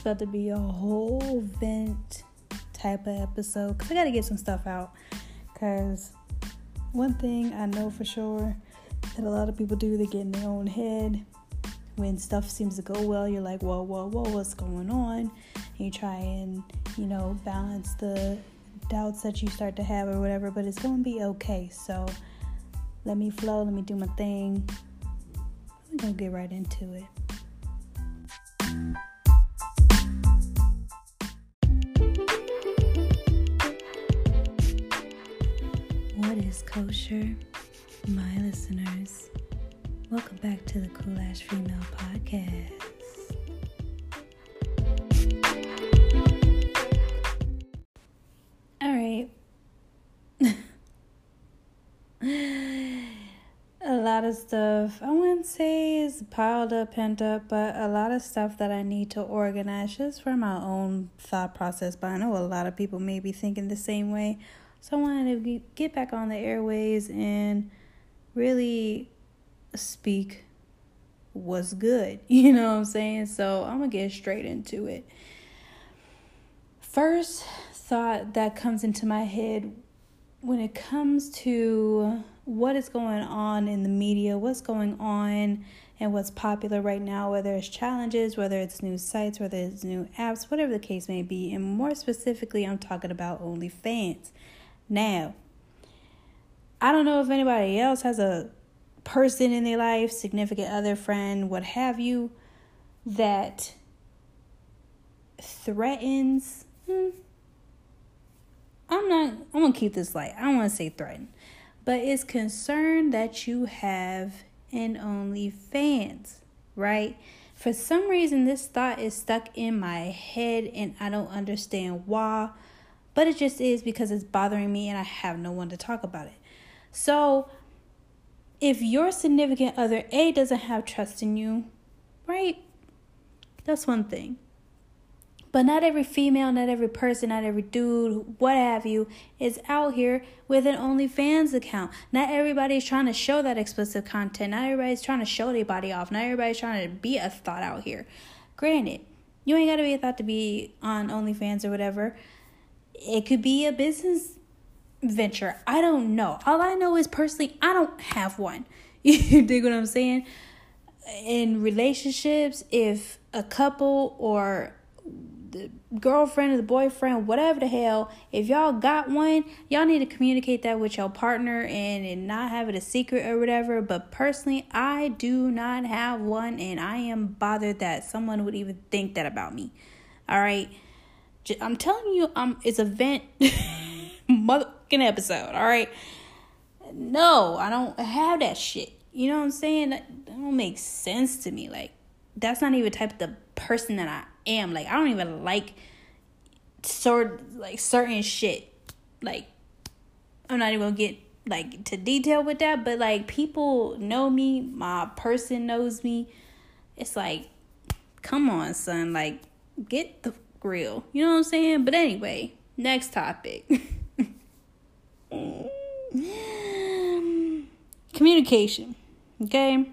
about to be a whole vent type of episode because I got to get some stuff out. Because one thing I know for sure that a lot of people do, they get in their own head. When stuff seems to go well, you're like, whoa, whoa, whoa, what's going on? And you try and, you know, balance the doubts that you start to have or whatever, but it's going to be okay. So let me flow, let me do my thing. I'm going to get right into it. Is kosher, my listeners? Welcome back to the Cool Ash Female Podcast. All right. a lot of stuff, I wouldn't say is piled up, pent up, but a lot of stuff that I need to organize just for my own thought process. But I know a lot of people may be thinking the same way so I wanted to get back on the airways and really speak what's good. You know what I'm saying? So I'm going to get straight into it. First thought that comes into my head when it comes to what is going on in the media, what's going on and what's popular right now, whether it's challenges, whether it's new sites, whether it's new apps, whatever the case may be. And more specifically, I'm talking about OnlyFans. Now, I don't know if anybody else has a person in their life, significant other, friend, what have you, that threatens. Hmm, I'm not, I'm gonna keep this light. I don't wanna say threaten, but it's concerned that you have an OnlyFans, right? For some reason, this thought is stuck in my head and I don't understand why but it just is because it's bothering me and I have no one to talk about it. So, if your significant other A doesn't have trust in you, right? That's one thing. But not every female, not every person, not every dude, what have you, is out here with an OnlyFans account. Not everybody's trying to show that explicit content. Not everybody's trying to show their body off. Not everybody's trying to be a thought out here. Granted, you ain't gotta be a thought to be on OnlyFans or whatever. It could be a business venture. I don't know. All I know is personally, I don't have one. You dig what I'm saying? In relationships, if a couple or the girlfriend or the boyfriend, whatever the hell, if y'all got one, y'all need to communicate that with your partner and, and not have it a secret or whatever. But personally, I do not have one and I am bothered that someone would even think that about me. All right. I'm telling you, um, it's a vent motherfucking episode. All right. No, I don't have that shit. You know what I'm saying? That, that don't make sense to me. Like, that's not even type of the person that I am. Like, I don't even like sort like certain shit. Like, I'm not even gonna get like to detail with that, but like people know me, my person knows me. It's like, come on, son. Like, get the grill. You know what I'm saying? But anyway, next topic. Communication. Okay?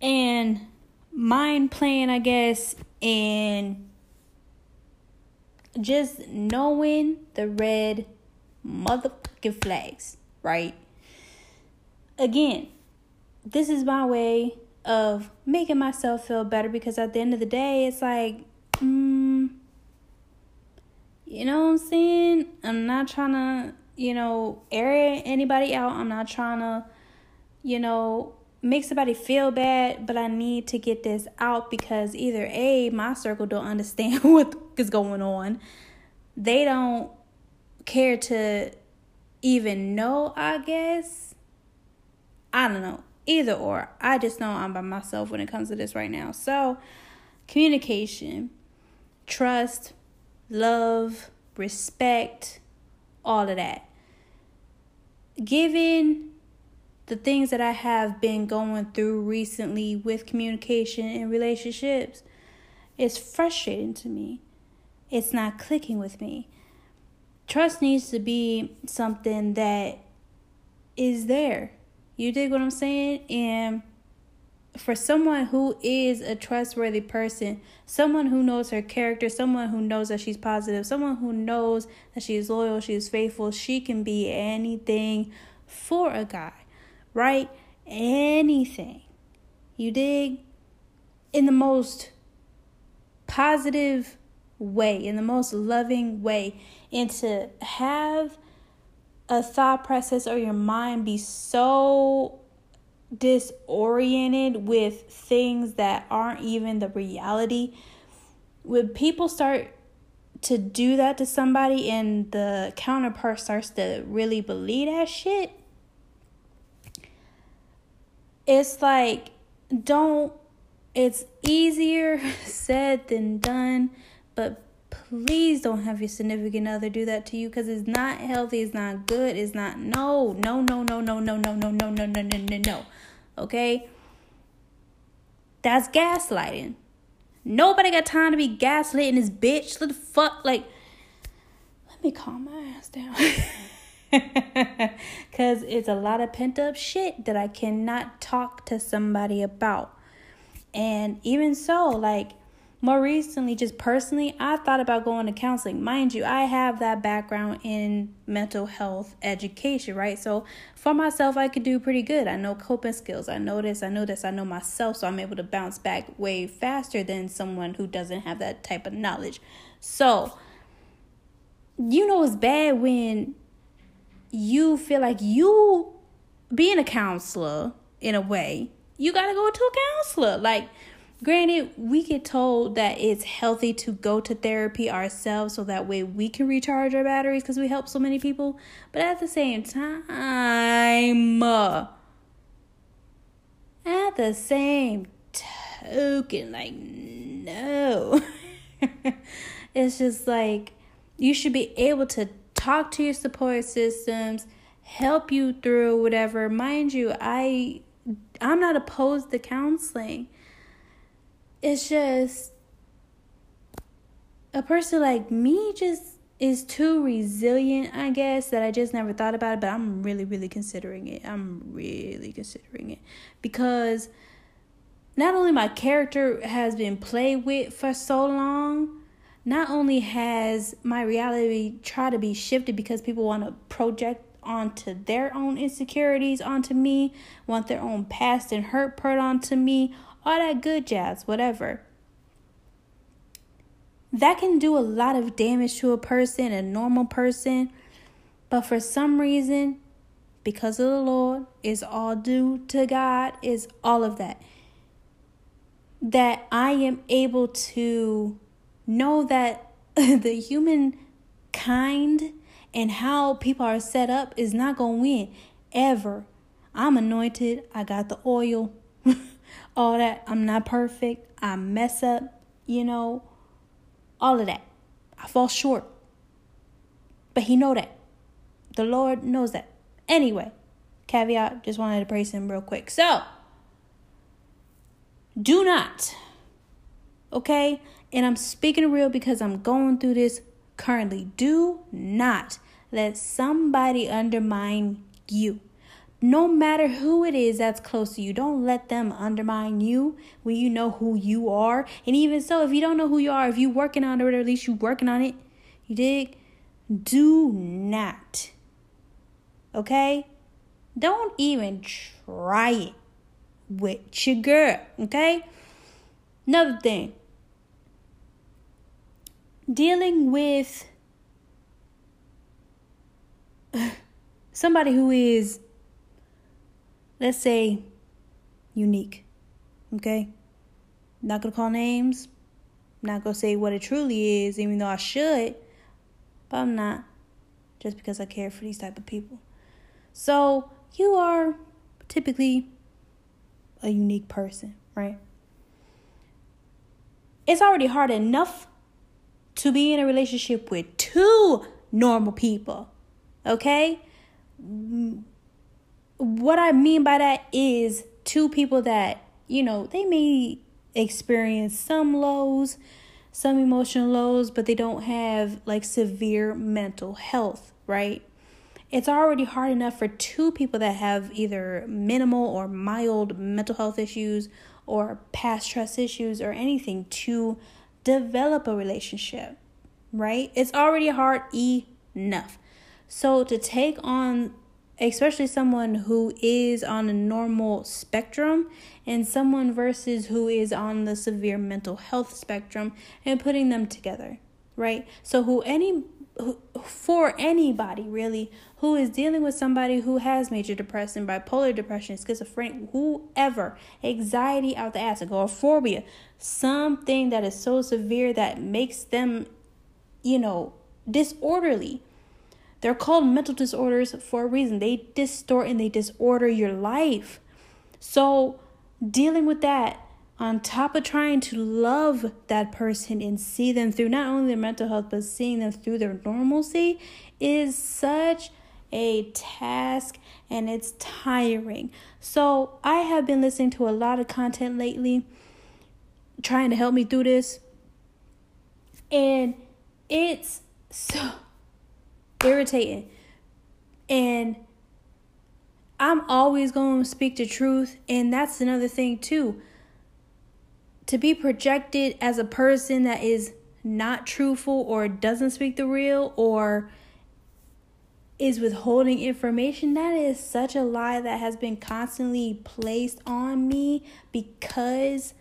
And mind playing, I guess, and just knowing the red motherfucking flags, right? Again, this is my way of making myself feel better because at the end of the day, it's like mm, you know what I'm saying? I'm not trying to, you know, air anybody out. I'm not trying to, you know, make somebody feel bad, but I need to get this out because either A, my circle don't understand what is going on. They don't care to even know, I guess. I don't know. Either or. I just know I'm by myself when it comes to this right now. So, communication trust, love, respect, all of that. Given the things that I have been going through recently with communication and relationships, it's frustrating to me. It's not clicking with me. Trust needs to be something that is there. You dig what I'm saying? And for someone who is a trustworthy person, someone who knows her character, someone who knows that she's positive, someone who knows that she's loyal, she's faithful, she can be anything for a guy, right? Anything. You dig? In the most positive way, in the most loving way, and to have a thought process or your mind be so disoriented with things that aren't even the reality. When people start to do that to somebody and the counterpart starts to really believe that shit, it's like, don't, it's easier said than done, but please don't have your significant other do that to you because it's not healthy, it's not good, it's not no, no, no, no, no, no, no, no, no, no, no, no, no, no. Okay? That's gaslighting. Nobody got time to be gaslighting this bitch. Let the fuck like let me calm my ass down. Cause it's a lot of pent up shit that I cannot talk to somebody about. And even so, like more recently, just personally, I thought about going to counseling. Mind you, I have that background in mental health education, right? So for myself, I could do pretty good. I know coping skills. I know this, I know this, I know myself. So I'm able to bounce back way faster than someone who doesn't have that type of knowledge. So, you know, it's bad when you feel like you being a counselor in a way, you got to go to a counselor. Like, Granted, we get told that it's healthy to go to therapy ourselves so that way we can recharge our batteries because we help so many people. But at the same time, uh, at the same token, like, no. it's just like you should be able to talk to your support systems, help you through whatever. Mind you, I I'm not opposed to counseling it's just a person like me just is too resilient, I guess, that I just never thought about it, but I'm really, really considering it. I'm really considering it because not only my character has been played with for so long, not only has my reality tried to be shifted because people want to project onto their own insecurities onto me, want their own past and hurt put onto me, all that good jazz, whatever. That can do a lot of damage to a person, a normal person. But for some reason, because of the Lord, is all due to God, is all of that. That I am able to know that the human kind and how people are set up is not going to win ever. I'm anointed. I got the oil. all that. I'm not perfect. I mess up, you know, all of that. I fall short. But he know that. The Lord knows that. Anyway, caveat, just wanted to praise him real quick. So, do not, okay? And I'm speaking real because I'm going through this currently. Do not let somebody undermine you no matter who it is that's close to you, don't let them undermine you when you know who you are. And even so, if you don't know who you are, if you're working on it, or at least you're working on it, you dig? Do not. Okay? Don't even try it with your girl. Okay? Another thing dealing with somebody who is let's say, unique. Okay? Not gonna call names. Not gonna say what it truly is, even though I should. But I'm not. Just because I care for these type of people. So you are typically a unique person, right? It's already hard enough to be in a relationship with two normal people. Okay? What I mean by that is two people that, you know, they may experience some lows, some emotional lows, but they don't have like severe mental health, right? it's already hard enough for two people that have either minimal or mild mental health issues or past trust issues or anything to develop a relationship, right? It's already hard enough. So to take on especially someone who is on a normal spectrum and someone versus who is on the severe mental health spectrum and putting them together, right? So who any who, for anybody really who is dealing with somebody who has major depression, bipolar depression, schizophrenic, whoever, anxiety out the ass, agoraphobia, something that is so severe that makes them, you know, disorderly. They're called mental disorders for a reason. They distort and they disorder your life. So, dealing with that on top of trying to love that person and see them through not only their mental health but seeing them through their normalcy is such a task and it's tiring. So, I have been listening to a lot of content lately trying to help me through this. And it's so irritating. And I'm always going to speak the truth. And that's another thing, too. To be projected as a person that is not truthful or doesn't speak the real or is withholding information, that is such a lie that has been constantly placed on me because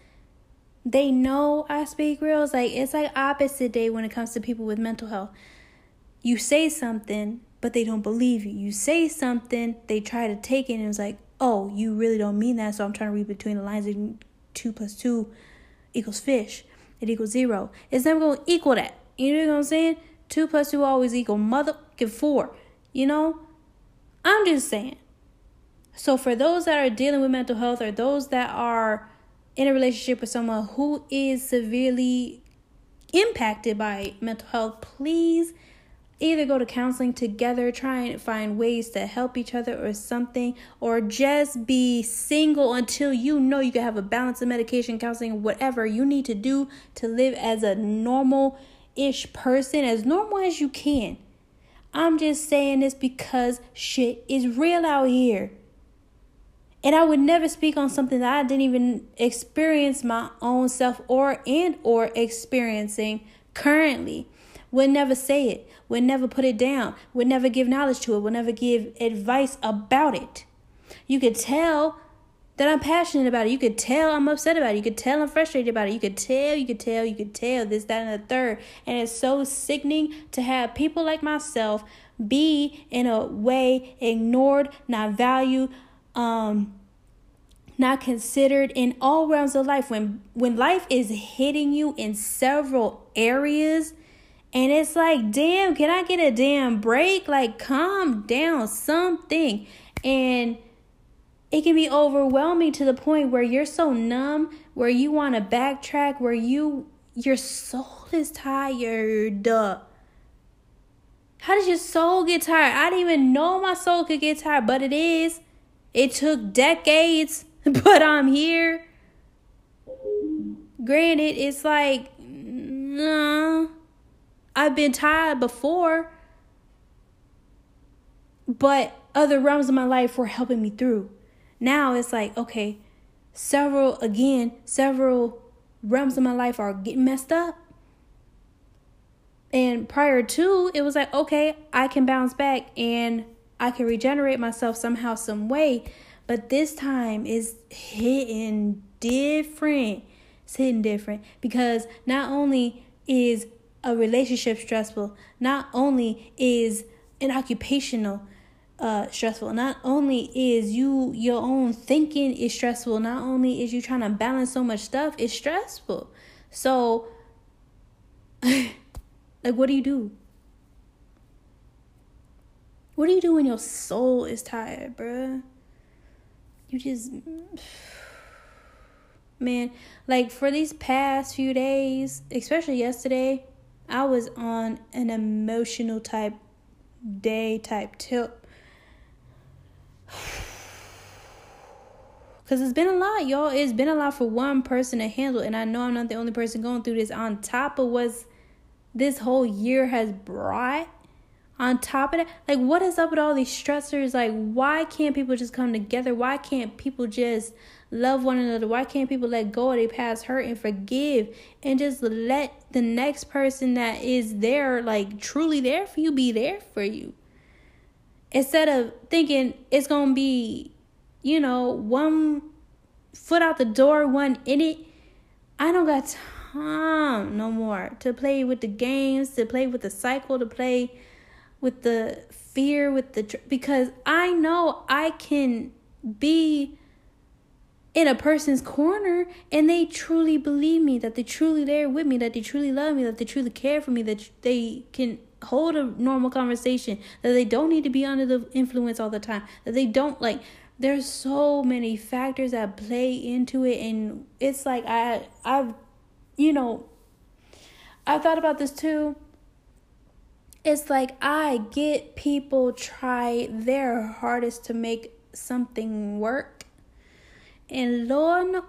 they know I speak real. It's like it's like opposite day when it comes to people with mental health. You say something, but they don't believe you. You say something, they try to take it, and it's like, oh, you really don't mean that. So I'm trying to read between the lines. And two plus two equals fish. It equals zero. It's never gonna equal that. You know what I'm saying? Two plus two always equal motherfucking four. You know? I'm just saying. So, for those that are dealing with mental health or those that are in a relationship with someone who is severely impacted by mental health, please either go to counseling together, try and find ways to help each other or something, or just be single until you know you can have a balance of medication, counseling, whatever you need to do to live as a normal ish person, as normal as you can. I'm just saying this because shit is real out here. And I would never speak on something that I didn't even experience my own self or and or experiencing currently. Would never say it, would never put it down, would never give knowledge to it, would never give advice about it. You could tell that I'm passionate about it. You could tell I'm upset about it. You could tell I'm frustrated about it. You could tell, you could tell, you could tell this, that, and the third. And it's so sickening to have people like myself be in a way ignored, not valued, um, not considered in all realms of life. When when life is hitting you in several areas, and it's like, damn, can I get a damn break? Like, calm down, something. And it can be overwhelming to the point where you're so numb, where you want to backtrack, where you your soul is tired. How does your soul get tired? I didn't even know my soul could get tired, but it is. It took decades, but I'm here. Granted, it's like, nah, I've been tired before, but other realms of my life were helping me through. Now it's like, okay, several, again, several realms of my life are getting messed up. And prior to, it was like, okay, I can bounce back and I can regenerate myself somehow, some way. But this time is hitting different. It's hitting different because not only is a relationship stressful, not only is an occupational uh stressful not only is you your own thinking is stressful not only is you trying to balance so much stuff it's stressful. So like what do you do? What do you do when your soul is tired bruh? You just man like for these past few days especially yesterday i was on an emotional type day type tip because it's been a lot, y'all. It's been a lot for one person to handle. And I know I'm not the only person going through this on top of what this whole year has brought On top of that, like what is up with all these stressors? Like why can't people just come together? Why can't people just love one another? Why can't people let go of their past hurt and forgive and just let the next person that is there, like truly there for you, be there for you? Instead of thinking it's gonna be, you know, one foot out the door, one in it. I don't got time no more to play with the games, to play with the cycle, to play with the fear, with the because I know I can be in a person's corner and they truly believe me, that they truly there with me, that they truly love me, that they truly care for me, that they can hold a normal conversation, that they don't need to be under the influence all the time, that they don't like there's so many factors that play into it and it's like I I've you know I've thought about this too. It's like I get people try their hardest to make something work. And Lord,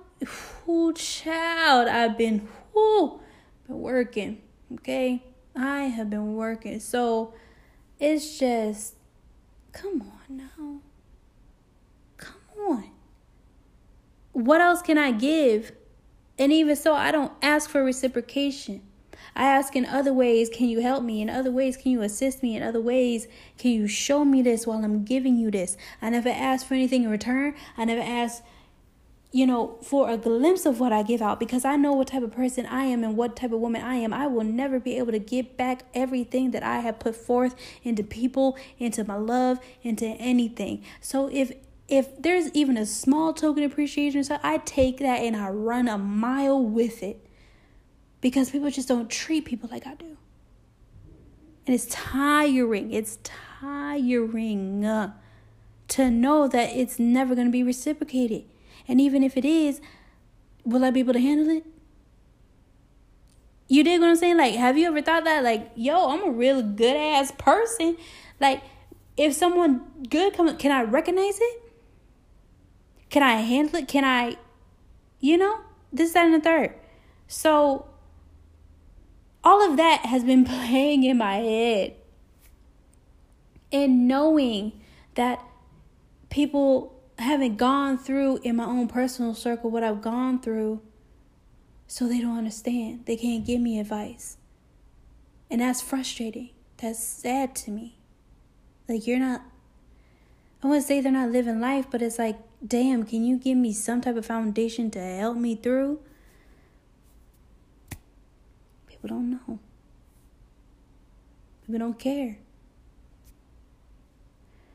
who child, I've been whoo, been working. Okay, I have been working. So it's just, come on now, come on. What else can I give? And even so, I don't ask for reciprocation. I ask in other ways, can you help me? In other ways, can you assist me? In other ways, can you show me this while I'm giving you this? I never ask for anything in return. I never ask, you know, for a glimpse of what I give out because I know what type of person I am and what type of woman I am. I will never be able to give back everything that I have put forth into people, into my love, into anything. So if if there's even a small token appreciation, so I take that and I run a mile with it because people just don't treat people like I do. And it's tiring. It's tiring to know that it's never going to be reciprocated. And even if it is, will I be able to handle it? You dig what I'm saying? Like, have you ever thought that? Like, yo, I'm a real good ass person. Like, if someone good comes, can I recognize it? Can I handle it? Can I, you know, this, that, and the third. So all of that has been playing in my head. And knowing that people haven't gone through in my own personal circle what I've gone through, so they don't understand. They can't give me advice. And that's frustrating. That's sad to me. Like, you're not, I wouldn't say they're not living life, but it's like, damn, can you give me some type of foundation to help me through? People don't know. People don't care.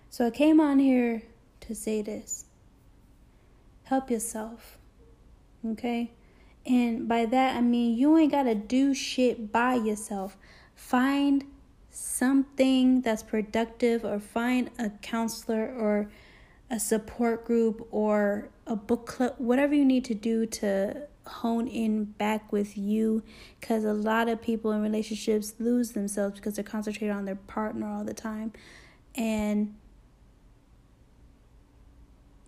So I came on here say this help yourself. Okay? And by that, I mean you ain't got to do shit by yourself. Find something that's productive or find a counselor or a support group or a book club, whatever you need to do to hone in back with you because a lot of people in relationships lose themselves because they're concentrated on their partner all the time and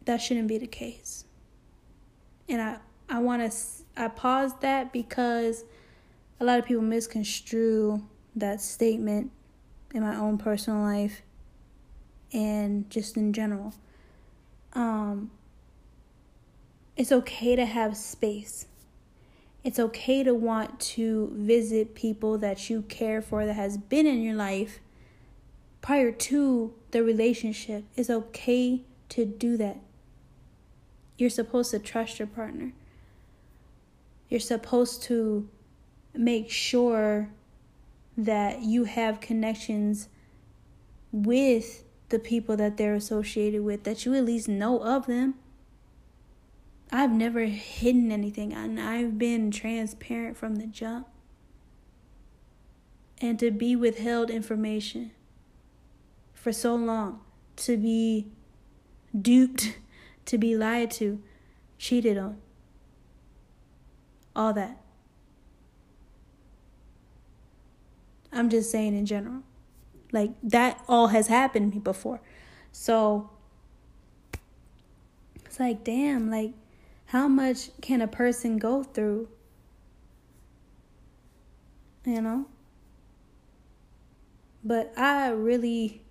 that shouldn't be the case and i i want to i paused that because a lot of people misconstrue that statement in my own personal life and just in general um it's okay to have space. It's okay to want to visit people that you care for that has been in your life prior to the relationship. It's okay to do that. You're supposed to trust your partner. You're supposed to make sure that you have connections with the people that they're associated with, that you at least know of them. I've never hidden anything and I've been transparent from the jump. And to be withheld information for so long, to be duped, to be lied to, cheated on, all that. I'm just saying in general. Like that all has happened to me before. So it's like, damn, like how much can a person go through? You know? But I really,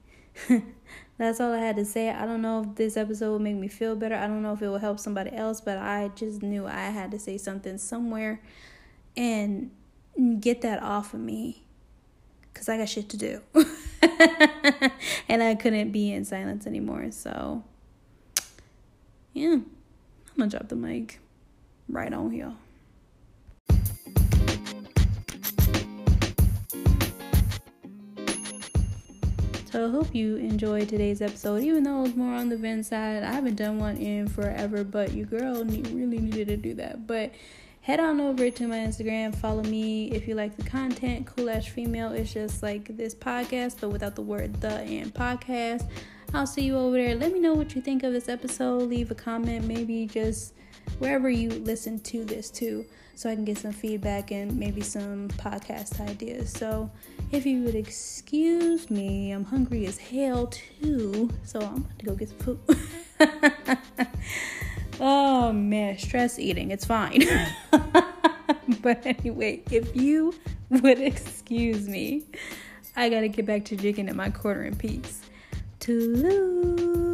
that's all I had to say. I don't know if this episode will make me feel better. I don't know if it will help somebody else, but I just knew I had to say something somewhere and get that off of me because I got shit to do. and I couldn't be in silence anymore. So, yeah, I'm gonna drop the mic right on here. So I hope you enjoyed today's episode, even though it was more on the vent side. I haven't done one in forever, but you girl really needed to do that. But head on over to my Instagram, follow me if you like the content. Cool Ash Female is just like this podcast, but without the word the and podcast. I'll see you over there. Let me know what you think of this episode. Leave a comment, maybe just wherever you listen to this too, so I can get some feedback and maybe some podcast ideas. So if you would excuse me, I'm hungry as hell too, so I'm about to go get some food. oh man, stress eating, it's fine. but anyway, if you would excuse me, I gotta get back to jigging at my quarter in peace. Toodaloo.